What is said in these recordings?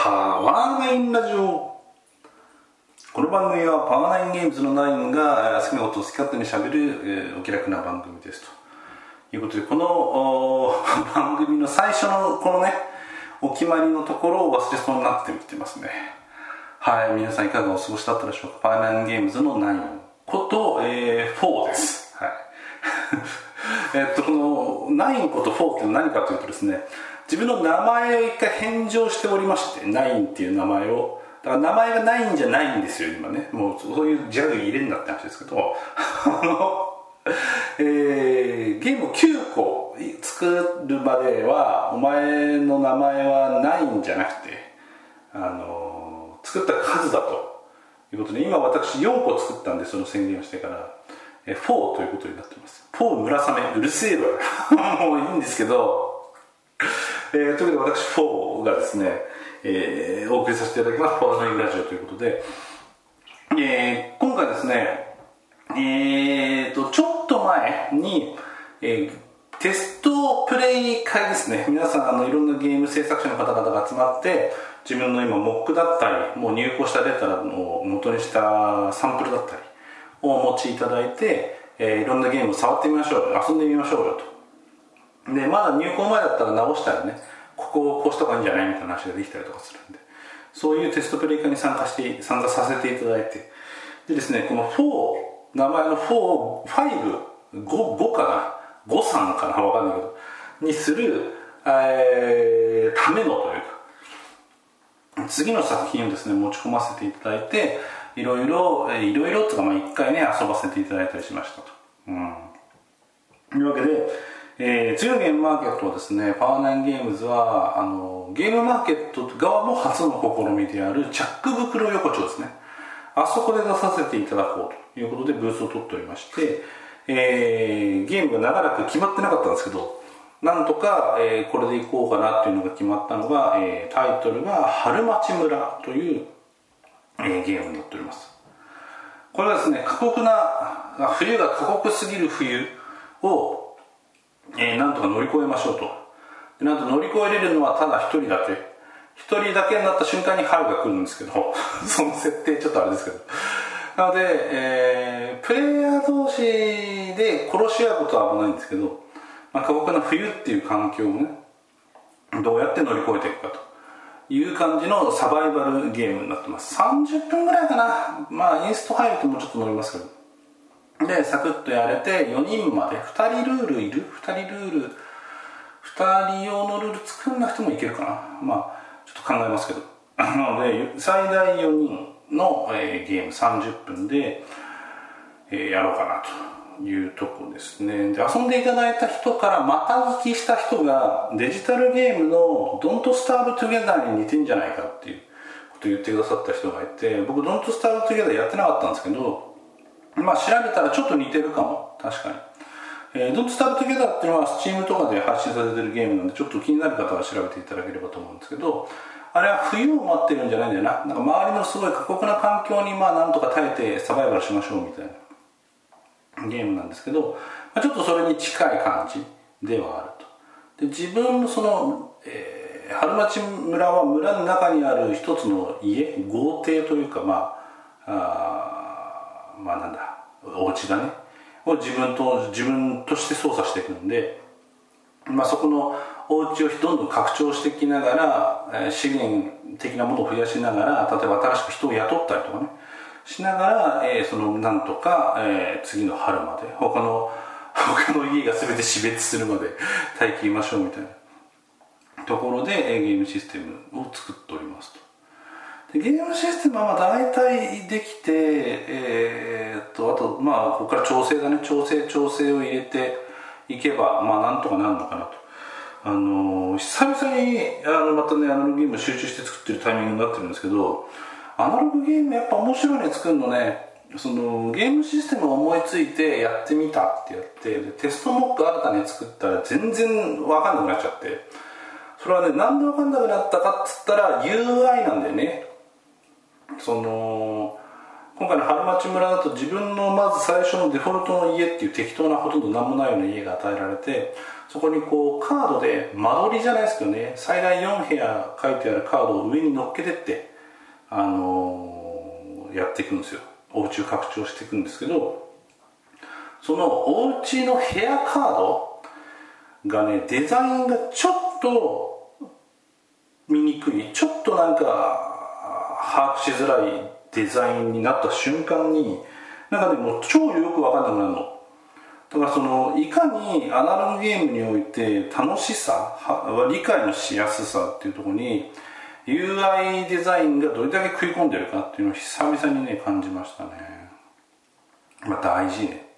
パワーナインラジオ。この番組はパワーナインゲームズのナインが好きなことを好き勝手にしゃべる、えーお気楽な番組ですと。いうことでこの 番組の最初のこのねお決まりのところを忘れそうになってきてますね。はい皆さんいかがお過ごしだったでしょうか。パワーナインゲームズのナインこと、えー、4です。えっとこの9こと4って何かというとですね自分の名前を一回返上しておりまして9っていう名前を。だから名前がないんじゃないんですよ今ね。もうそういうジャグ入れんなって話ですけど。あのえーゲームを9個作るまではお前の名前はないんじゃなくてあの作った数だということで今私4個作ったんでその宣言をしてから。えーということになっています。4村雨。うるせえわ。もういいんですけど。えーというわけで私4がですね、えーお送りさせていただきます「パワーナインラジオ」ということで、えー今回ですねえーとちょっと前に、えーテストプレイ会ですね。皆さんあのいろんなゲーム制作者の方々が集まって自分の今モックだったりもう入稿したデータを元にしたサンプルだったりをお持ちいただいて、えーいろんなゲームを触ってみましょうよ遊んでみましょうよと。でまだ入稿前だったら直したらねここをこうした方がいいんじゃないみたいな話ができたりとかするんで。そういうテストプレイ会に参加して参加させていただいて。でですねこの4名前の4を55 5かな？53かな？分かんないけどにする、えーためのというか。次の作品をですね持ち込ませていただいていろいろえいろいろっていうかまあ一回ね遊ばせていただいたりしましたと。うんというわけで、えー次のゲームマーケットはですねパワーナインゲームズはあのゲームマーケット側も初の試みであるチャック袋横丁ですねあそこで出させていただこうということでブースを取っておりまして、えーゲームが長らく決まってなかったんですけどなんとか、えーこれでいこうかなっていうのが決まったのが、えータイトルが「春町村」という、えゲームになっております。これはですね過酷な冬が過酷すぎる冬を、えーなんとか乗り越えましょうと。なんと乗り越えれるのはただ一人だけ。一人だけになった瞬間に春が来るんですけど その設定ちょっとあれですけど。なので、えープレイヤー同士で殺し合うことはあんまないんですけど、まあ、過酷な冬っていう環境をねどうやって乗り越えていくかと。いう感じのサバイバルゲームになってます。30分ぐらいかな。まあインスト入るともうちょっと乗りますけど。でサクッとやれて4人まで。2人ルールいる？2人ルール。2人用のルール作んなくてもいけるかな。まあちょっと考えますけど。なので最大4人の、えーゲーム。30分で、えーやろうかなと。いうとこですね。で遊んでいただいた人からまた聞きした人がデジタルゲームの「Don't Starve Together」に似てんじゃないかっていうことを言ってくださった人がいて僕「Don't Starve Together」やってなかったんですけどまあ調べたらちょっと似てるかも。確かに。えー、Don't Starve Together っていうのは Steam とかで配信されてるゲームなんでちょっと気になる方は調べていただければと思うんですけどあれは冬を待ってるんじゃないんだよな。なんか周りのすごい過酷な環境にまあなんとか耐えてサバイバルしましょうみたいな。ゲームなんですけど、まあ、ちょっとそれに近い感じではあると。で自分のその、えー春町村は村の中にある一つの家豪邸というかまああまあなんだお家だね。を自分と自分として操作していくんで、まあ、そこのお家をどんどん拡張していきながら、え資源的なものを増やしながら例えば新しく人を雇ったりとかね。しながら、えーそのなんとか、えー次の春まで他の 他の家が全て死滅するまで耐え切りましょうみたいな。ところで、えーゲームシステムを作っておりますと。でゲームシステムはまあ大体できて、えーっとあとまあここから調整だね。調整調整を入れていけばまあなんとかなるのかなと。あのー久々にあのまたねアナログゲーム集中して作ってるタイミングになってるんですけどアナログゲームやっぱ面白いね作るのね。そのゲームシステムを思いついてやってみたってやってテストモック新たに作ったら全然分かんなくなっちゃって。それはねなんで分かんなくなったかっつったら UI なんだよね。その今回の春町村だと自分のまず最初のデフォルトの家っていう適当なほとんど何もないような家が与えられてそこにこうカードで間取りじゃないですけどね最大4部屋書いてあるカードを上に乗っけてってあの、やっていくんですよ。お家を拡張していくんですけどそのお家の部屋カードがねデザインがちょっと見にくいちょっとなんか把握しづらいデザインになった瞬間になんかでも超よく分かんなくなるの。だからそのいかにアナログゲームにおいて楽しさ理解のしやすさっていうところに UI デザインがどれだけ食い込んでるかっていうのを久々にね感じましたね。まあ大事ね。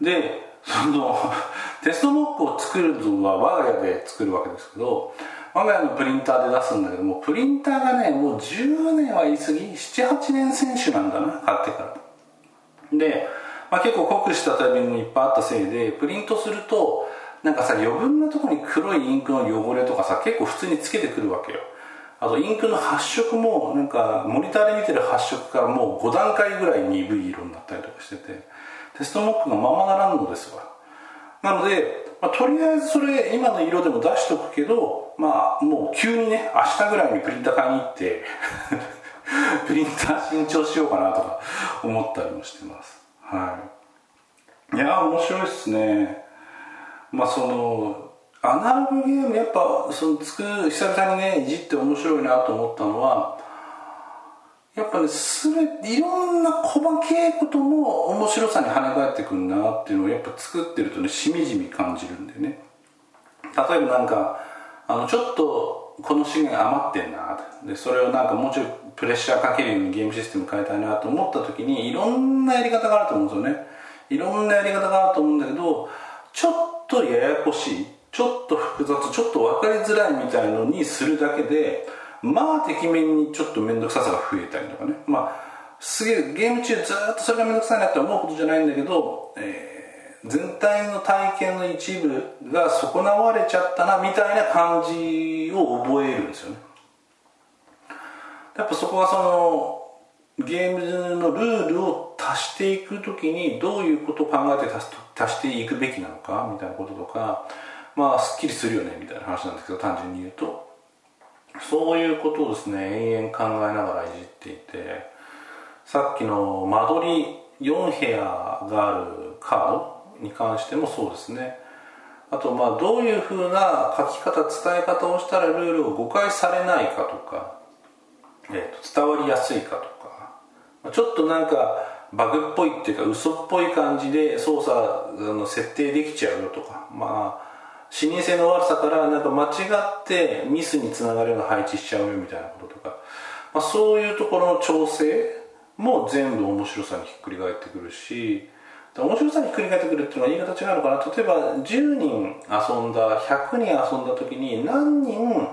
でその テストモックを作るのは我が家で作るわけですけど我が家のプリンターで出すんだけどもプリンターがねもう10年は言い過ぎ78年選手なんだな買ってから。で、まあ、結構濃くしたタイミングもいっぱいあったせいでプリントするとなんかさ余分なとこに黒いインクの汚れとかさ結構普通につけてくるわけよ。あとインクの発色もなんかモニターで見てる発色からもう5段階ぐらい鈍い色になったりとかしててテストモックがままならんのですわ。なので、まあ、とりあえずそれ今の色でも出しとくけどまあもう急にね明日ぐらいにプリンター買いに行って プリンター新調しようかなとか思ったりもしてます。はい。いや面白いっすね。まあそのアナログゲームやっぱそのつく久々にねいじって面白いなと思ったのはやっぱねすべていろんな細けいことも面白さに跳ね返ってくるなっていうのをやっぱ作ってるとねしみじみ感じるんだよね。例えばなんかあのちょっとこの資源余ってんなでそれをなんかもうちょいプレッシャーかけるようにゲームシステム変えたいなと思った時にいろんなやり方があると思うんですよね。いろんなやり方があると思うんだけどちょっとややこしい。ちょっと複雑ちょっと分かりづらいみたいのにするだけでまあてきめんにちょっと面倒くささが増えたりとかね。まあすげえゲーム中ずっとそれが面倒くさいなって思うことじゃないんだけど、えー、全体の体験の一部が損なわれちゃったなみたいな感じを覚えるんですよね。やっぱそこはそのゲームのルールを足していく時にどういうことを考えて足足していくべきなのかみたいなこととかまあすっきりするよねみたいな話なんですけど単純に言うと。そういうことをですね延々考えながらいじっていてさっきの間取り4部屋があるカードに関してもそうですね。あとまあどういうふうな書き方伝え方をしたらルールを誤解されないかとか、えー、と伝わりやすいかとかちょっとなんかバグっぽいっていうか嘘っぽい感じで操作の設定できちゃうよとかまあ視認性の悪さからなんか間違ってミスにつながるような配置しちゃうよみたいなこととか、まあ、そういうところの調整も全部面白さにひっくり返ってくるし面白さにひっくり返ってくるっていうのは言い方違うのかな。例えば10人遊んだ100人遊んだ時に何人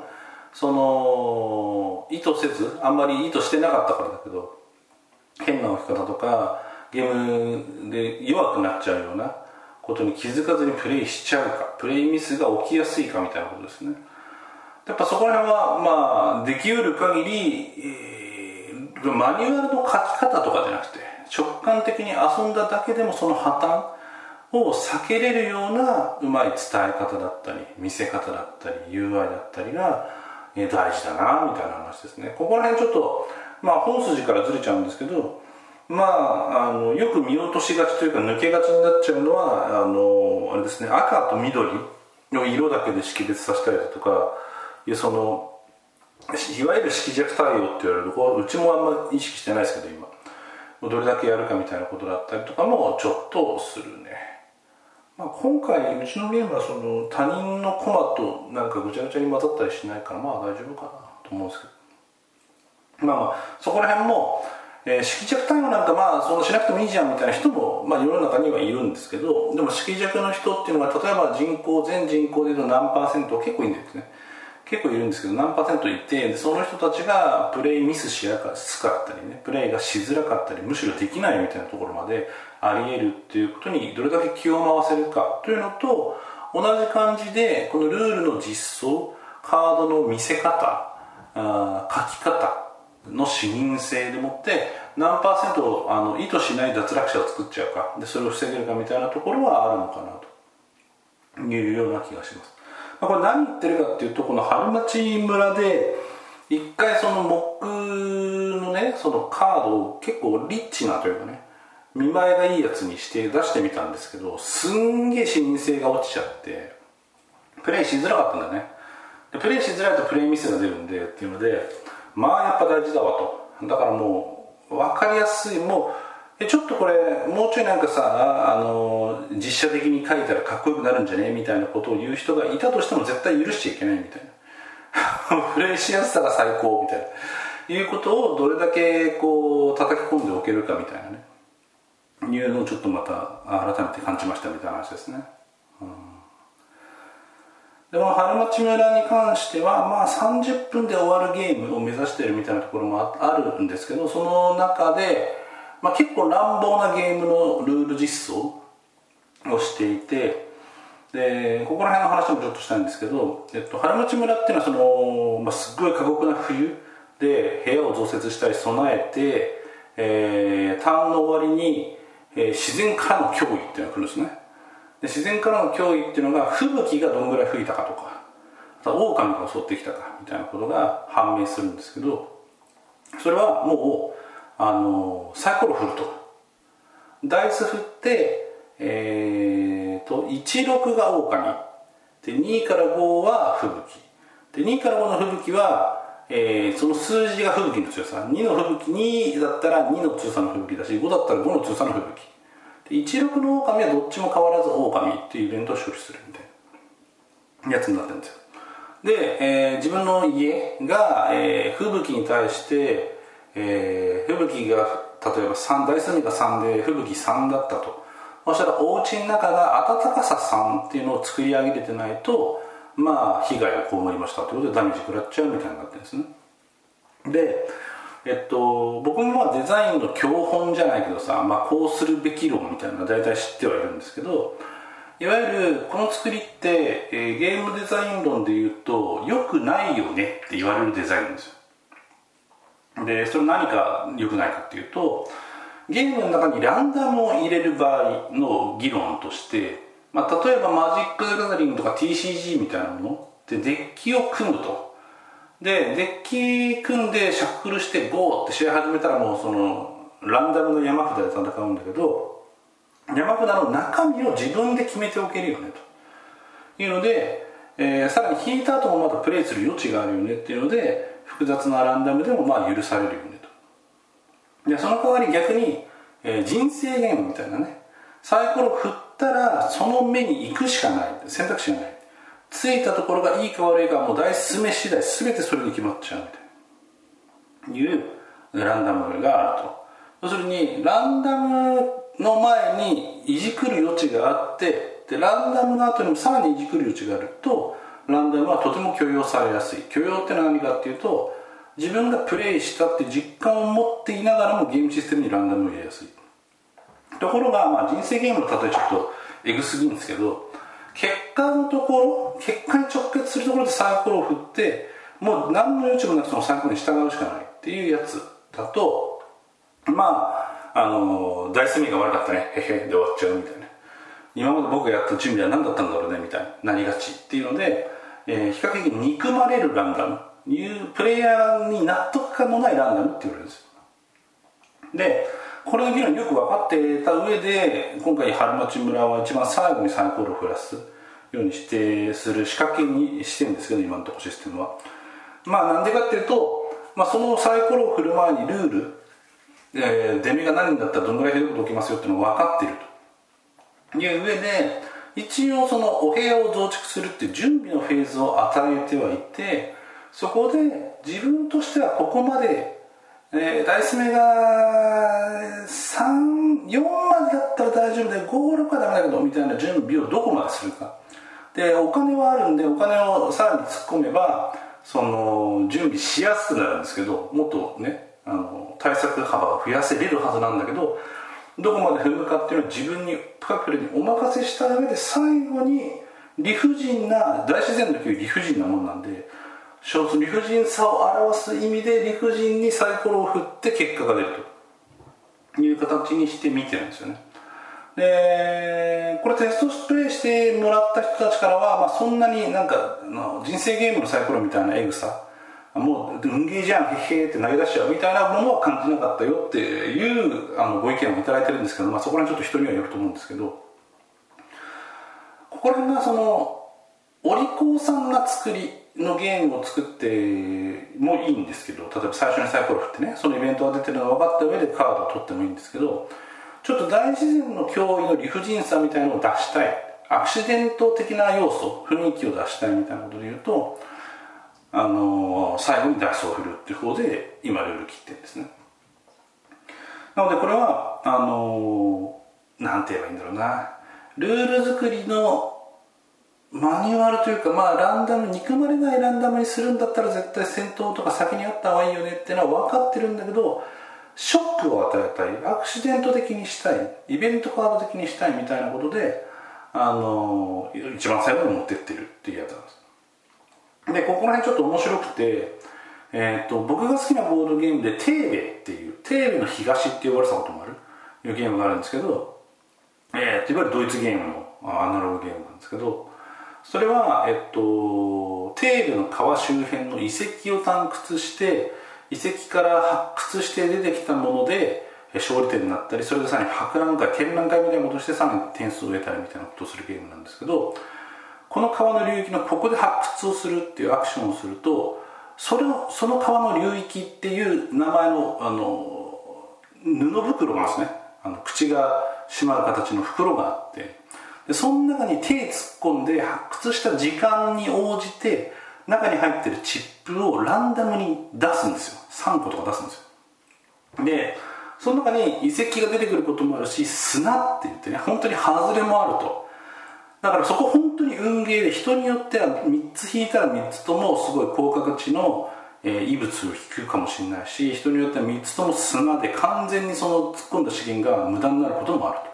その意図せずあんまり意図してなかったからだけど変な置き方とかゲームで弱くなっちゃうようなことに気づかずにプレイしちゃうかプレイミスが起きやすいかみたいなことですね。やっぱそこら辺はまあできうる限り、えー、マニュアルの書き方とかじゃなくて直感的に遊んだだけでもその破綻を避けれるようなうまい伝え方だったり見せ方だったり UI だったりが、え、大事だなみたいな話ですね。ここら辺ちょっとまあ本筋からずれちゃうんですけどまあ、あのよく見落としがちというか抜けがちになっちゃうのはあのあれですね赤と緑の色だけで識別させたりだとかいやそのいわゆる色弱対応って言われるとこうちもあんま意識してないですけど今。どれだけやるかみたいなことだったりとかもちょっとするね、まあ、今回うちのゲームはその他人のコマとなんかぐちゃぐちゃに混ざったりしないからまあ大丈夫かなと思うんですけど。まあまあそこら辺もえー、色弱対応なんかまあそのしなくてもいいじゃんみたいな人も、まあ、世の中にはいるんですけどでも色弱の人っていうのが例えば人口全人口でいうと何パーセント結構いいんですね。結構いるんですけど何パーセントいてその人たちがプレイミスしやすかったりねプレイがしづらかったりむしろできないみたいなところまであり得るっていうことにどれだけ気を回せるかというのと同じ感じでこのルールの実装カードの見せ方あ書き方の視認性でもって何パーセントあの意図しない脱落者を作っちゃうか。でそれを防げるかみたいなところはあるのかなと。いうような気がします、まあ、これ何言ってるかっていうとこの春町村で一回その木のねそのカードを結構リッチなというかね見栄えがいいやつにして出してみたんですけどすんげえ視認性が落ちちゃってプレイしづらかったんだね。でプレイしづらいとプレイミスが出るんでっていうのでまあやっぱ大事だわと。だからもう分かりやすい。もうちょっとこれもうちょいなんかさあの実写的に書いたらかっこよくなるんじゃね？みたいなことを言う人がいたとしても絶対許しちゃいけないみたいな。プレイしやすさが最高みたいな。いうことをどれだけこう叩き込んでおけるかみたいなね。いうのをちょっとまた改めて感じましたみたいな話ですね、うん、でも春町村に関してはまあ30分で終わるゲームを目指してるみたいなところもあるんですけどその中で、まあ、結構乱暴なゲームのルール実装をしていてでここら辺の話もちょっとしたいんですけど、えっと、春町村っていうのはその、まあ、すっごい過酷な冬で部屋を増設したり備えて、えー、ターンの終わりに、えー、自然からの脅威っていうのが来るんですね。で自然からの脅威っていうのが吹雪がどんぐらい吹いたかとか狼が襲ってきたかみたいなことが判明するんですけどそれはもうあのサイコロ振ると。ダイス振ってえーと、16が狼。で2から5は吹雪。で2から5の吹雪は、えー、その数字が吹雪の強さ。2の吹雪2だったら2の強さの吹雪だし5だったら5の強さの吹雪。16の狼はどっちも変わらず狼っていうイベントを処理するみたいな。やつになってるんですよ。で、えー、自分の家が、えー、吹雪に対して、えー、吹雪が例えば3大数が3で吹雪3だったと。そしたらお家の中が暖かさ3っていうのを作り上げれてないとまあ被害を被りましたということでダメージ食らっちゃうみたいになってるんですね。でえっと、僕もまあデザインの教本じゃないけどさ、まあ、こうするべき論みたいなのは大体知ってはいるんですけどいわゆるこの作りって、えー、ゲームデザイン論で言うと良くないよねって言われるデザインなんですよ。でそれ何か良くないかっていうとゲームの中にランダムを入れる場合の議論として、まあ、例えばマジック・ザ・ガザリングとか TCG みたいなものでデッキを組むと。でデッキ組んでシャッフルしてゴーって試合始めたらもうそのランダムの山札で戦うんだけど山札の中身を自分で決めておけるよねと。いうので、えー、さらに引いた後もまだプレイする余地があるよねっていうので複雑なランダムでもまあ許されるよねと。でその代わり逆に、えー、人生ゲームみたいなねサイコロ振ったらその目に行くしかない選択肢がない。ついたところがいいか悪いかもう大進め次第全てそれに決まっちゃうみたいな。いうランダムがあると。要するにランダムの前にいじくる余地があってでランダムの後にもさらにいじくる余地があるとランダムはとても許容されやすい。許容って何かっていうと自分がプレイしたって実感を持っていながらもゲームシステムにランダムを入れやすい。ところが、まあ、人生ゲームの例えちょっとエグすぎるんですけど結果のところ結果に直結するところでサイコロを振ってもう何の余地もなくそのサイコロに従うしかないっていうやつだとまああのダイス目が悪かったね。へへで終わっちゃうみたいな。今まで僕がやった準備は何だったんだろうねみたいな。なりがちっていうので、えー、比較的憎まれるランダム。いうプレイヤーに納得感のないランダムって言われるんですよ。でこれの議論よく分かってた上で今回春町村は一番最後にサイコロを振らすようにしてする仕掛けにしてるんですけど今のところシステムは。まあなんでかっていうと、まあ、そのサイコロを振る前にルール、えー、出目が何だったらどのぐらいひどいこと起きますよっていうのが分かってると。いう上で一応そのお部屋を増築するっていう準備のフェーズを与えてはいてそこで自分としてはここまでえー、ダイス目が34までだったら大丈夫で56はダメだけどみたいな準備をどこまでするか。でお金はあるんでお金をさらに突っ込めばその準備しやすくなるんですけどもっとねあの対策幅が増やせれるはずなんだけどどこまで踏むかっていうのは自分に深くにお任せした上で最後に理不尽な大自然のいう理不尽なもんなんで理不尽さを表す意味で理不尽にサイコロを振って結果が出ると。いう形にして見てるんですよね。でこれテストプレイしてもらった人たちからは、まあ、そんなになんか人生ゲームのサイコロみたいなエグさ。もう運ゲーじゃんへへって投げ出しちゃうみたいなものは感じなかったよっていうあのご意見を頂いてるんですけど、まあ、そこら辺ちょっと人にはよると思うんですけど。ここら辺がそのお利口さんな作り。のゲームを作ってもいいんですけど例えば最初にサイコロ振ってねそのイベントが出てるのが分かった上でカードを取ってもいいんですけどちょっと大自然の脅威の理不尽さみたいなのを出したい。アクシデント的な要素雰囲気を出したいみたいなことで言うとあのー、最後にダイスを振るっていう方で今ルール切ってるんですね。なのでこれはあのー、なんて言えばいいんだろうな。ルール作りのマニュアルというかまあランダム憎まれないランダムにするんだったら絶対戦闘とか先にあった方がいいよねっていうのは分かってるんだけどショックを与えたい。アクシデント的にしたい。イベントカード的にしたいみたいなことであの一番最後に持ってってるっていうやつなんです。でここら辺ちょっと面白くて、えーと、僕が好きなボードゲームで「テーベ」っていう「テーベの東」って呼ばれたこともある。いうゲームがあるんですけど、えー、いわゆるドイツゲームのアナログゲームなんですけどそれは、えっと、テーベの川周辺の遺跡を探掘して遺跡から発掘して出てきたもので勝利点になったりそれでさらに博覧会展覧会みたいなことしてさらに点数を得たりみたいなことをするゲームなんですけどこの川の流域のここで発掘をするっていうアクションをするとそれをその川の流域っていう名前のあの布袋がですねあの口が閉まる形の袋があってでその中に手突っ込んで発掘した時間に応じて中に入ってるチップをランダムに出すんですよ。3個とか出すんですよ。でその中に遺跡が出てくることもあるし砂って言ってね本当に外れもあると。だからそこ本当に運ゲーで人によっては3つ引いたら3つともすごい高価値の、えー、異物を引くかもしれないし人によっては3つとも砂で完全にその突っ込んだ資源が無駄になることもあると、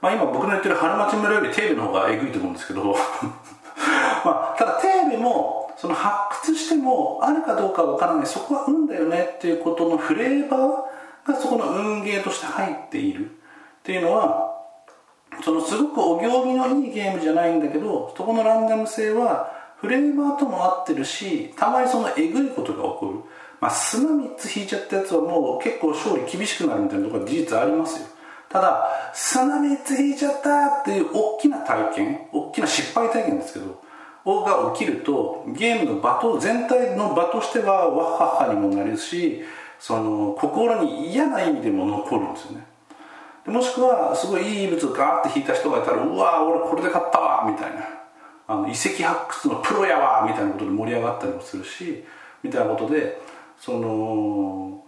まあ、今僕の言ってる春町村よりテーベの方がえぐいと思うんですけど。まあ、ただテーベもその発掘してもあるかどうかわからない。そこは運だよねっていうことのフレーバーがそこの運ゲーとして入っている。っていうのはそのすごくお行儀のいいゲームじゃないんだけどそこのランダム性はフレーバーとも合ってるしたまにそのえぐいことが起こる、まあ、砂3つ引いちゃったやつはもう結構勝利厳しくなるみたいなところは事実ありますよ。ただ砂3つ引いちゃったっていう大きな体験大きな失敗体験ですけどが起きるとゲームの場と全体の場としてはわははにもなるしその心に嫌な意味でも残るんですよね。もしくはすごいいい物をガーって引いた人がいたらうわ俺これで買ったわみたいな。あの遺跡発掘のプロやわみたいなことで盛り上がったりもするしみたいなことでその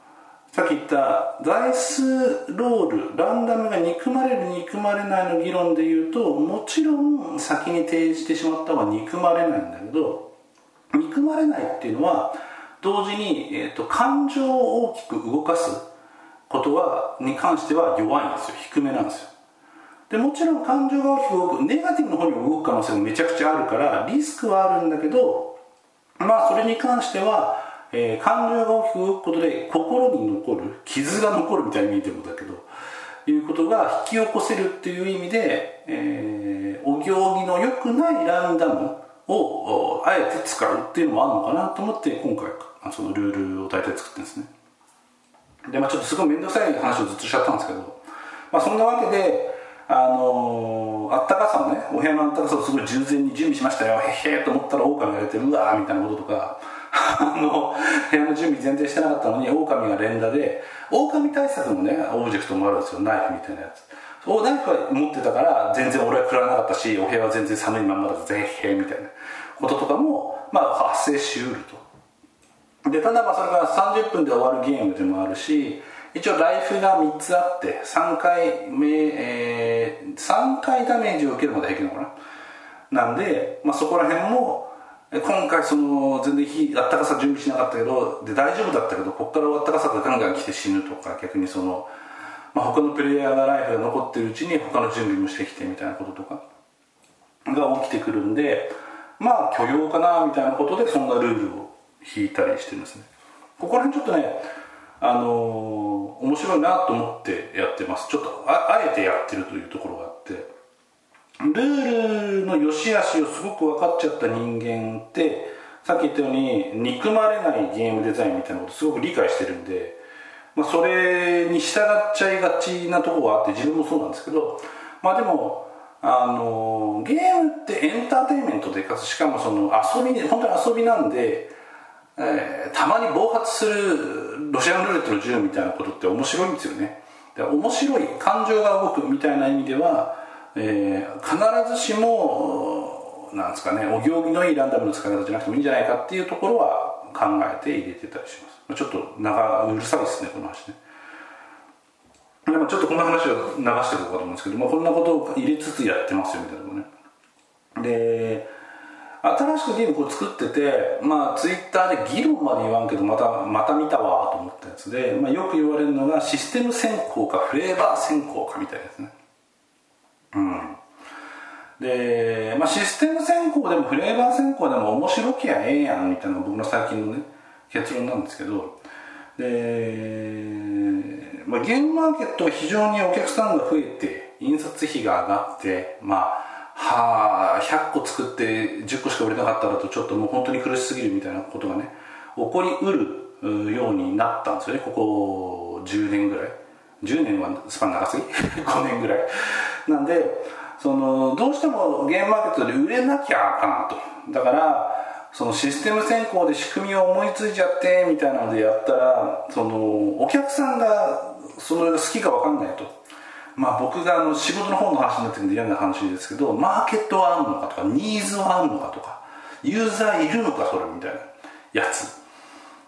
さっき言ったダイスロールランダムが憎まれる憎まれないの議論で言うともちろん先に提示してしまった方が憎まれないんだけど憎まれないっていうのは同時に、えーと感情を大きく動かすことはに関しては弱いんですよ。低めなんですよ。でもちろん感情が大きく動くネガティブの方にも動く可能性もめちゃくちゃあるからリスクはあるんだけどまあそれに関しては、えー、感情が大きく動くことで心に残る傷が残るみたいに見えてるんだけどいうことが引き起こせるっていう意味で、えー、お行儀の良くないランダムをあえて使うっていうのもあるのかなと思って今回そのルールを大体作ってるんですね。で、まあ、ちょっとすごい面倒くさい話をずっとしちゃったんですけど、まあ、そんなわけで、あのー、あったかさをねお部屋のあったかさをすごい従前に準備しましたよへへと思ったら狼が出てうわーみたいなこととかあの部屋の準備全然してなかったのに狼が連打で狼対策のねオブジェクトもあるんですよナイフみたいなやつ。そうナイフは持ってたから全然俺は食らわなかったしお部屋は全然寒いまんまだぜへへみたいな。こととかも、まあ、発生しうると。でただまあそれが30分で終わるゲームでもあるし一応ライフが3つあって3回目、えー、3回ダメージを受けるまで平気なのかな。なんで、まあ、そこら辺も今回その全然火あったかさ準備しなかったけどで大丈夫だったけどここからあったかさがガンガン来て死ぬとか逆にその、まあ、他のプレイヤーがライフが残ってるうちに他の準備もしてきてみたいなこととかが起きてくるんでまあ許容かなみたいなことでそんなルールを引いたりしてるんですね。ここら辺ちょっとねあのー、面白いなと思ってやってます。ちょっとあえてやってるというところがルールの良し悪しをすごく分かっちゃった人間ってさっき言ったように憎まれないゲームデザインみたいなことすごく理解してるんで、まあ、それに従っちゃいがちなとこがあって自分もそうなんですけどまあでもあのゲームってエンターテインメントでかつしかもその遊び本当に遊びなんでえー、たまに暴発するロシアンルーレットの銃みたいなことって面白いんですよね。で面白い感情が動くみたいな意味では、えー、必ずしもなんですかねお行儀のいいランダムの使い方じゃなくてもいいんじゃないかっていうところは考えて入れてたりします。ちょっと長うるさいですねこの話ね。でもちょっとこの話を流していこうかと思うんですけど、まあ、こんなことを入れつつやってますよみたいなのね。で新しくゲームこう作っててまあツイッターで議論まで言わんけどまたまた見たわと思ったやつで、まあ、よく言われるのがシステム先行かフレーバー先行かみたいなやつね。うん。で、まあ、システム先行でもフレーバー先行でも面白きゃええやんみたいな僕の最近のね結論なんですけど。で、まあ、ゲームマーケットは非常にお客さんが増えて印刷費が上がってまあはあ100個作って10個しか売れなかったらとちょっともう本当に苦しすぎるみたいなことがね起こりうるようになったんですよね。ここ10年ぐらい。10年はスパン長すぎ？5年ぐらい。なんでそのどうしてもゲームマーケットで売れなきゃかなと。だからそのシステム先行で仕組みを思いついちゃってみたいなのでやったらそのお客さんがそれが好きか分かんないと。まあ、僕があの仕事の方の話になってるんで嫌な話ですけどマーケットはあるのかとかニーズはあるのかとかユーザーいるのかそれみたいなやつ。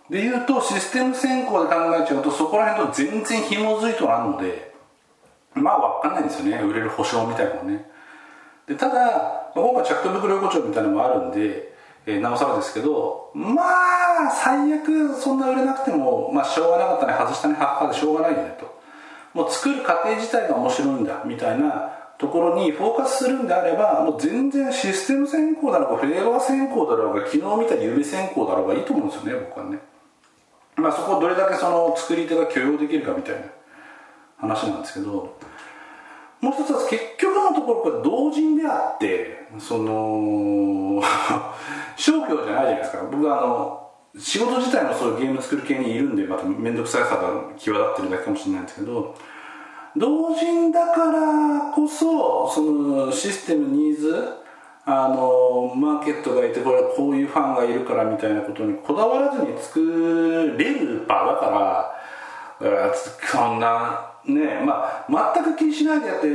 で言うとシステム先行で考えちゃうとそこら辺と全然紐づいとあるのでまあ分かんないんですよね。売れる保証みたいなのね。でただ今回チャット袋横丁みたいなのもあるんで、えー、なおさらですけどまあ最悪そんな売れなくてもまあしょうがなかったね。外したね。ハッカーでしょうがないよねと。もう作る過程自体が面白いんだ。みたいなところにフォーカスするんであればもう全然システム先行だろうがフレーバー先行だろうが昨日見た指先行だろうがいいと思うんですよね僕はね。まあそこをどれだけその作り手が許容できるかみたいな。話なんですけどもう一つは結局のところこれ同人であってその 商標じゃないじゃないですか。僕はあの仕事自体もそういうゲーム作る系にいるんでまた面倒くささが際立ってるだけかもしれないんですけど同人だからこそそのシステムニーズあのマーケットがいてこれこういうファンがいるからみたいなことにこだわらずに作れる場だからこんなねまあ全く気にしないでやって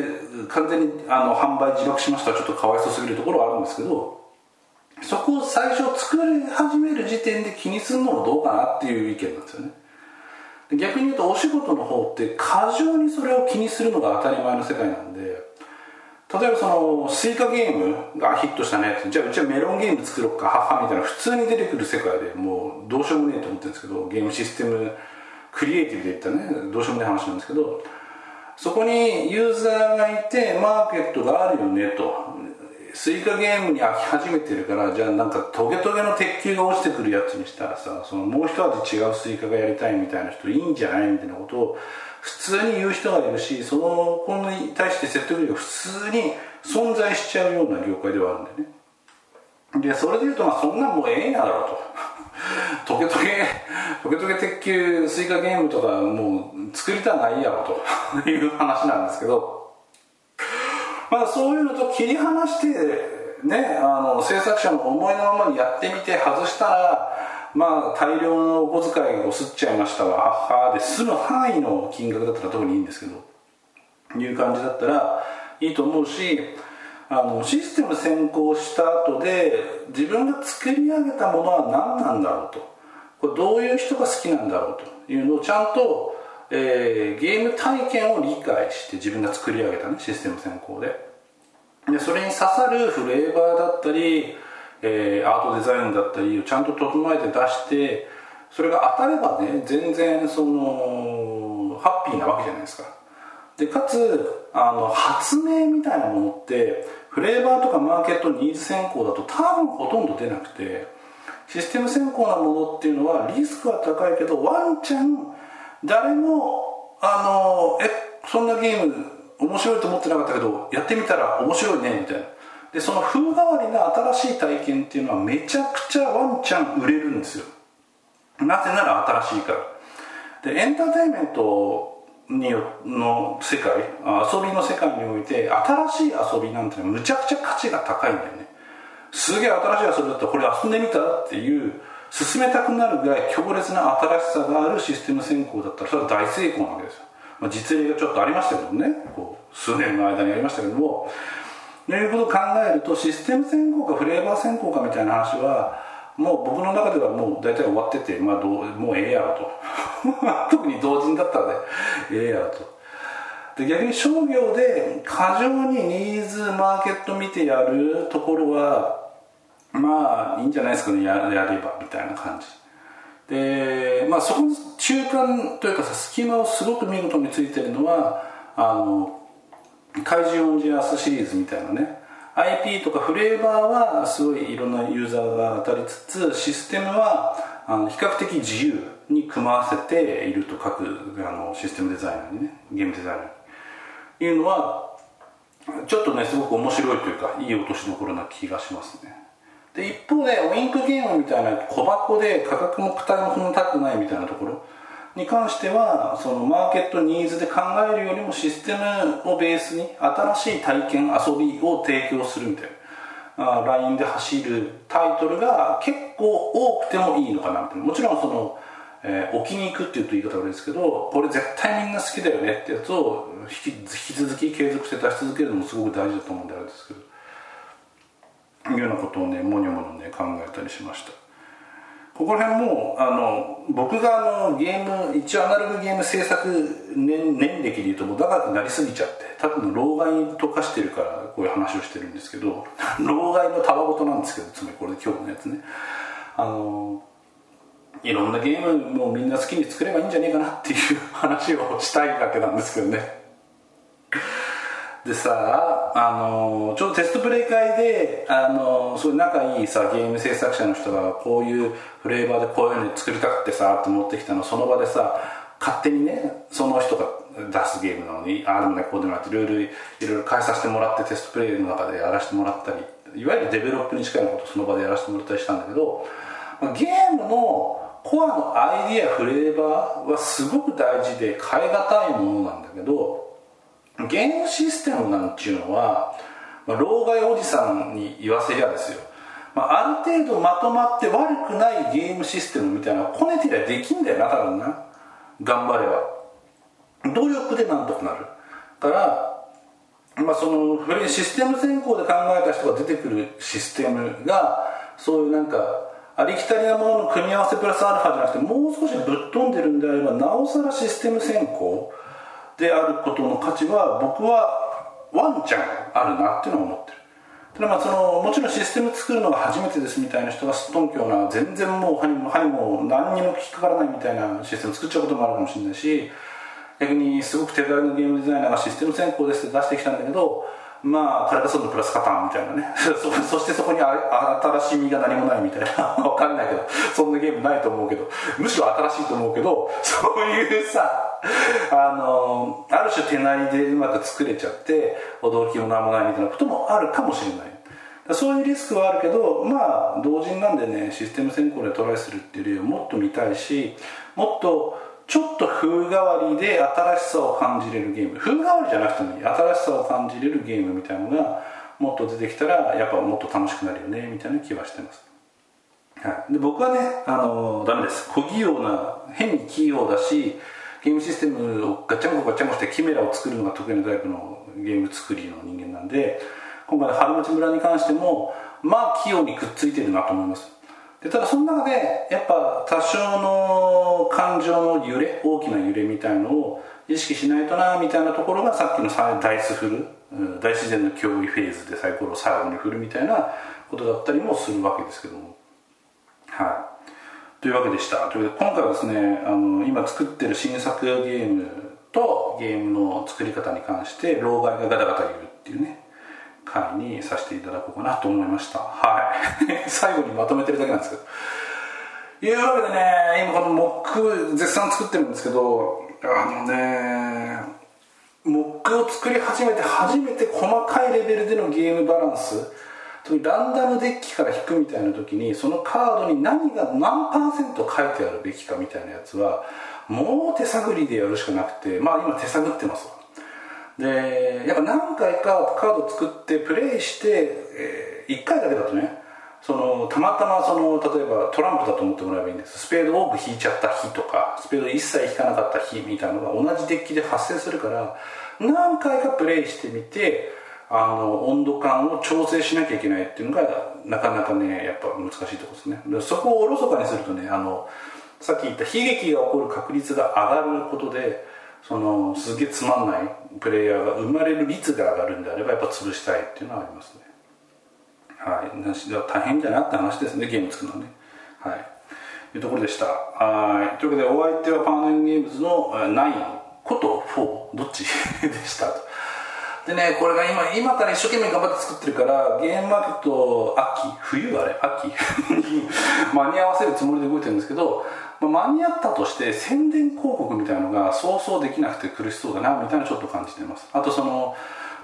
完全にあの販売自爆しましたちょっとかわいそうすぎるところはあるんですけどそこを最初作り始める時点で気にするのもどうかなっていう意見なんですよね。逆に言うとお仕事の方って過剰にそれを気にするのが当たり前の世界なんで例えばそのスイカゲームがヒットしたねじゃあうちはメロンゲーム作ろうかははみたいな普通に出てくる世界でもうどうしようもねえと思ってるんですけどゲームシステムクリエイティブで言ったねどうしようもない話なんですけどそこにユーザーがいてマーケットがあるよねと。スイカゲームに飽き始めてるからじゃあなんかトゲトゲの鉄球が落ちてくるやつにしたらさそのもう一味違うスイカがやりたいみたいな人いいんじゃないみたいなことを普通に言う人がいるしその子に対して説得力が普通に存在しちゃうような業界ではあるんだよね。でそれでいうとまあそんなんもうええんやろうと。トゲトゲトゲトゲ鉄球スイカゲームとかもう作りたないやろという話なんですけど。まあ、そういうのと切り離してねあの制作者の思いのままにやってみて外したらまあ大量のお小遣いを吸っちゃいましたわ。ははで済む範囲の金額だったら特にいいんですけど。いう感じだったらいいと思うしあのシステム先行した後で自分が作り上げたものは何なんだろうと。これどういう人が好きなんだろうというのをちゃんとえー、ゲーム体験を理解して自分が作り上げたねシステム先行で。でそれに刺さるフレーバーだったり、えー、アートデザインだったりをちゃんと整えて出してそれが当たればね全然そのハッピーなわけじゃないですか。でかつあの発明みたいなものってフレーバーとかマーケットニーズ先行だと多分ほとんど出なくてシステム先行なものっていうのはリスクは高いけどワンチャン誰もあのえそんなゲーム面白いと思ってなかったけどやってみたら面白いねみたいな。でその風変わりな新しい体験っていうのはめちゃくちゃワンチャン売れるんですよ。なぜなら新しいから。でエンターテインメントにの世界遊びの世界において新しい遊びなんてむちゃくちゃ価値が高いんだよね。すげえ新しい遊びだったらこれ遊んでみたっていう進めたくなるぐらい強烈な新しさがあるシステム先行だったらそれは大成功なわけですよ、まあ、実例がちょっとありましたけどね。こう数年の間にありましたけども。ということを考えるとシステム先行かフレーバー先行かみたいな話はもう僕の中ではもう大体終わってて、まあ、どうもうええやろと。特に同人だったらねええやろと。で逆に商業で過剰にニーズマーケット見てやるところはまあいいんじゃないですかねややればみたいな感じ。でまあそこの中間というかさ隙間をすごく見事についてるのはあの怪獣オンジアスシリーズみたいなね。IP とかフレーバーはすごいいろんなユーザーが当たりつつシステムはあの比較的自由に組まわせていると各あのシステムデザイナーにねゲームデザイナーに。いうのはちょっとねすごく面白いというかいい落としどころな気がしますね。で一方でウィンクゲームみたいな小箱で価格も負担も高くないみたいなところ。に関してはそのマーケットニーズで考えるよりもシステムをベースに新しい体験遊びを提供するみたいな。ラインで走るタイトルが結構多くてもいいのかなみたいな。もちろんその、えー、置きに行くっていうと言い方悪いですけどこれ絶対みんな好きだよねってやつを引き引き続き継続して出し続けるのもすごく大事だと思うんであれですけど。いうようなことをねもにょもにょね考えたりしました。ここら辺もあの僕があのゲーム一応アナログゲーム制作年年歴でいうともう長くなりすぎちゃって多分老害に溶かしてるからこういう話をしてるんですけど 老害のたわごとなんですけどつまりこれ今日のやつね。あのいろんなゲームもみんな好きに作ればいいんじゃねえかなっていう話をしたいわけなんですけどね。でさあのちょうどテストプレイ会であのそういう仲いいさゲーム制作者の人がこういうフレーバーでこういうの作りたくてさって持ってきたのその場でさ勝手にねその人が出すゲームなのにああでもないこうでもないってルールいろいろ変えさせてもらってテストプレイの中でやらせてもらったりいわゆるデベロップに近いことをその場でやらせてもらったりしたんだけどゲームのコアのアイディアフレーバーはすごく大事で変え難いものなんだけどゲームシステムなんていうのは、まあ、老害おじさんに言わせりゃですよ、まあ、ある程度まとまって悪くないゲームシステムみたいなこねてりゃできんだよな多分な。頑張れば。努力でなんとかなる。から、まあ、そのシステム先行で考えた人が出てくるシステムがそういうなんかありきたりなものの組み合わせプラスアルファじゃなくてもう少しぶっ飛んでるんであればなおさらシステム先行であることの価値は僕はワンチャンあるなっていうのを思ってる。ただまあそのもちろんシステム作るのが初めてですみたいな人がすっとんきょうな全然もう歯にも歯にも何にも引っかからないみたいなシステム作っちゃうこともあるかもしれないし逆にすごく手軽なゲームデザイナーがシステム先行ですって出してきたんだけどまあカルカソンドプラスカターンみたいなね。そしてそこに新しみが何もないみたいなわかんないけど。そんなゲームないと思うけど。むしろ新しいと思うけどそういうさあのある種手なりでうまく作れちゃって驚きも何もないみたいなこともあるかもしれない。そういうリスクはあるけどまあ同人なんでねシステム先行でトライするっていう例をもっと見たいしもっとちょっと風変わりで新しさを感じれるゲーム。風変わりじゃなくてもいい。新しさを感じれるゲームみたいなのがもっと出てきたらやっぱもっと楽しくなるよねみたいな気はしてます、はい、で僕はねあのダメです。小器用な変に器用だしゲームシステムをガチャンコガチャンコしてキメラを作るのが得意なタイプのゲーム作りの人間なんで今回の春町村に関してもまあ器用にくっついてるなと思います。でただその中でやっぱ多少の感情の揺れ大きな揺れみたいのを意識しないとなみたいなところがさっきのダイス振る大自然の脅威フェーズでサイコロを最後に振るみたいなことだったりもするわけですけども。はい。というわけでした。という今回はですねあの今作ってる新作ゲームとゲームの作り方に関して老害がガタガタ言うっていうね回にさせていただこうかなと思いました。はい。最後にまとめてるだけなんですけど。いうわけでね今このモック絶賛作ってるんですけどあのねモックを作り始めて初めて細かいレベルでのゲームバランスランダムデッキから引くみたいな時にそのカードに何が何パーセント書いてあるべきかみたいなやつはもう手探りでやるしかなくてまあ今手探ってますわ。でやっぱ何回かカード作ってプレイして、えー、1回だけだとねそのたまたまその例えばトランプだと思ってもらえばいいんです。スペード多く引いちゃった日とかスペード一切引かなかった日みたいなのが同じデッキで発生するから何回かプレイしてみてあの温度感を調整しなきゃいけないっていうのがなかなかねやっぱ難しいとこですね。そこをおろそかにするとねあのさっき言った悲劇が起こる確率が上がることでそのすげえつまんないプレイヤーが生まれる率が上がるんであればやっぱ潰したいっていうのはありますね。はい。では大変じゃなって話ですねゲーム作るのはね。はい。というところでした。はい。というわけでお相手はパーナインゲームズの9こと4どっち？でしたと。でねこれが今今から一生懸命頑張って作ってるからゲームマーケット秋冬あれ秋。に 間に合わせるつもりで動いてるんですけど、まあ、間に合ったとして宣伝広告みたいなのがそうそうできなくて苦しそうだなみたいなちょっと感じてます。あとその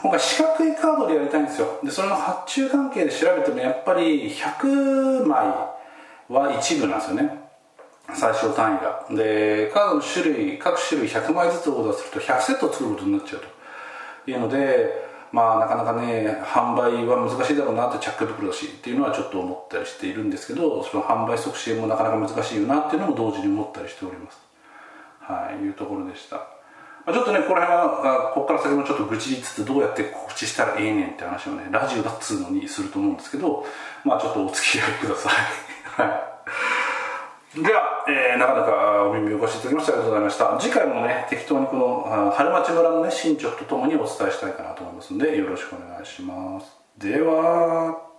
今回四角いカードでやりたいんですよ。でそれの発注関係で調べてもやっぱり100枚は一部なんですよね。最小単位が。でカードの種類各種類100枚ずつオーダーすると100セット作ることになっちゃうと。いうのでまあなかなかね販売は難しいだろうなってチャック袋だしっていうのはちょっと思ったりしているんですけどその販売促進もなかなか難しいよなっていうのも同時に思ったりしております。はいいうところでした。まあ、ちょっとねこの辺はここから先もちょっと愚痴りつつどうやって告知したらええねんって話をねラジオだっつうのにすると思うんですけどまあちょっとお付き合いください。はい。では、えー、なかなかお耳をお越しいただきましてありがとうございました。次回もね適当にこの春町村のね進捗とともにお伝えしたいかなと思いますのでよろしくお願いします。では。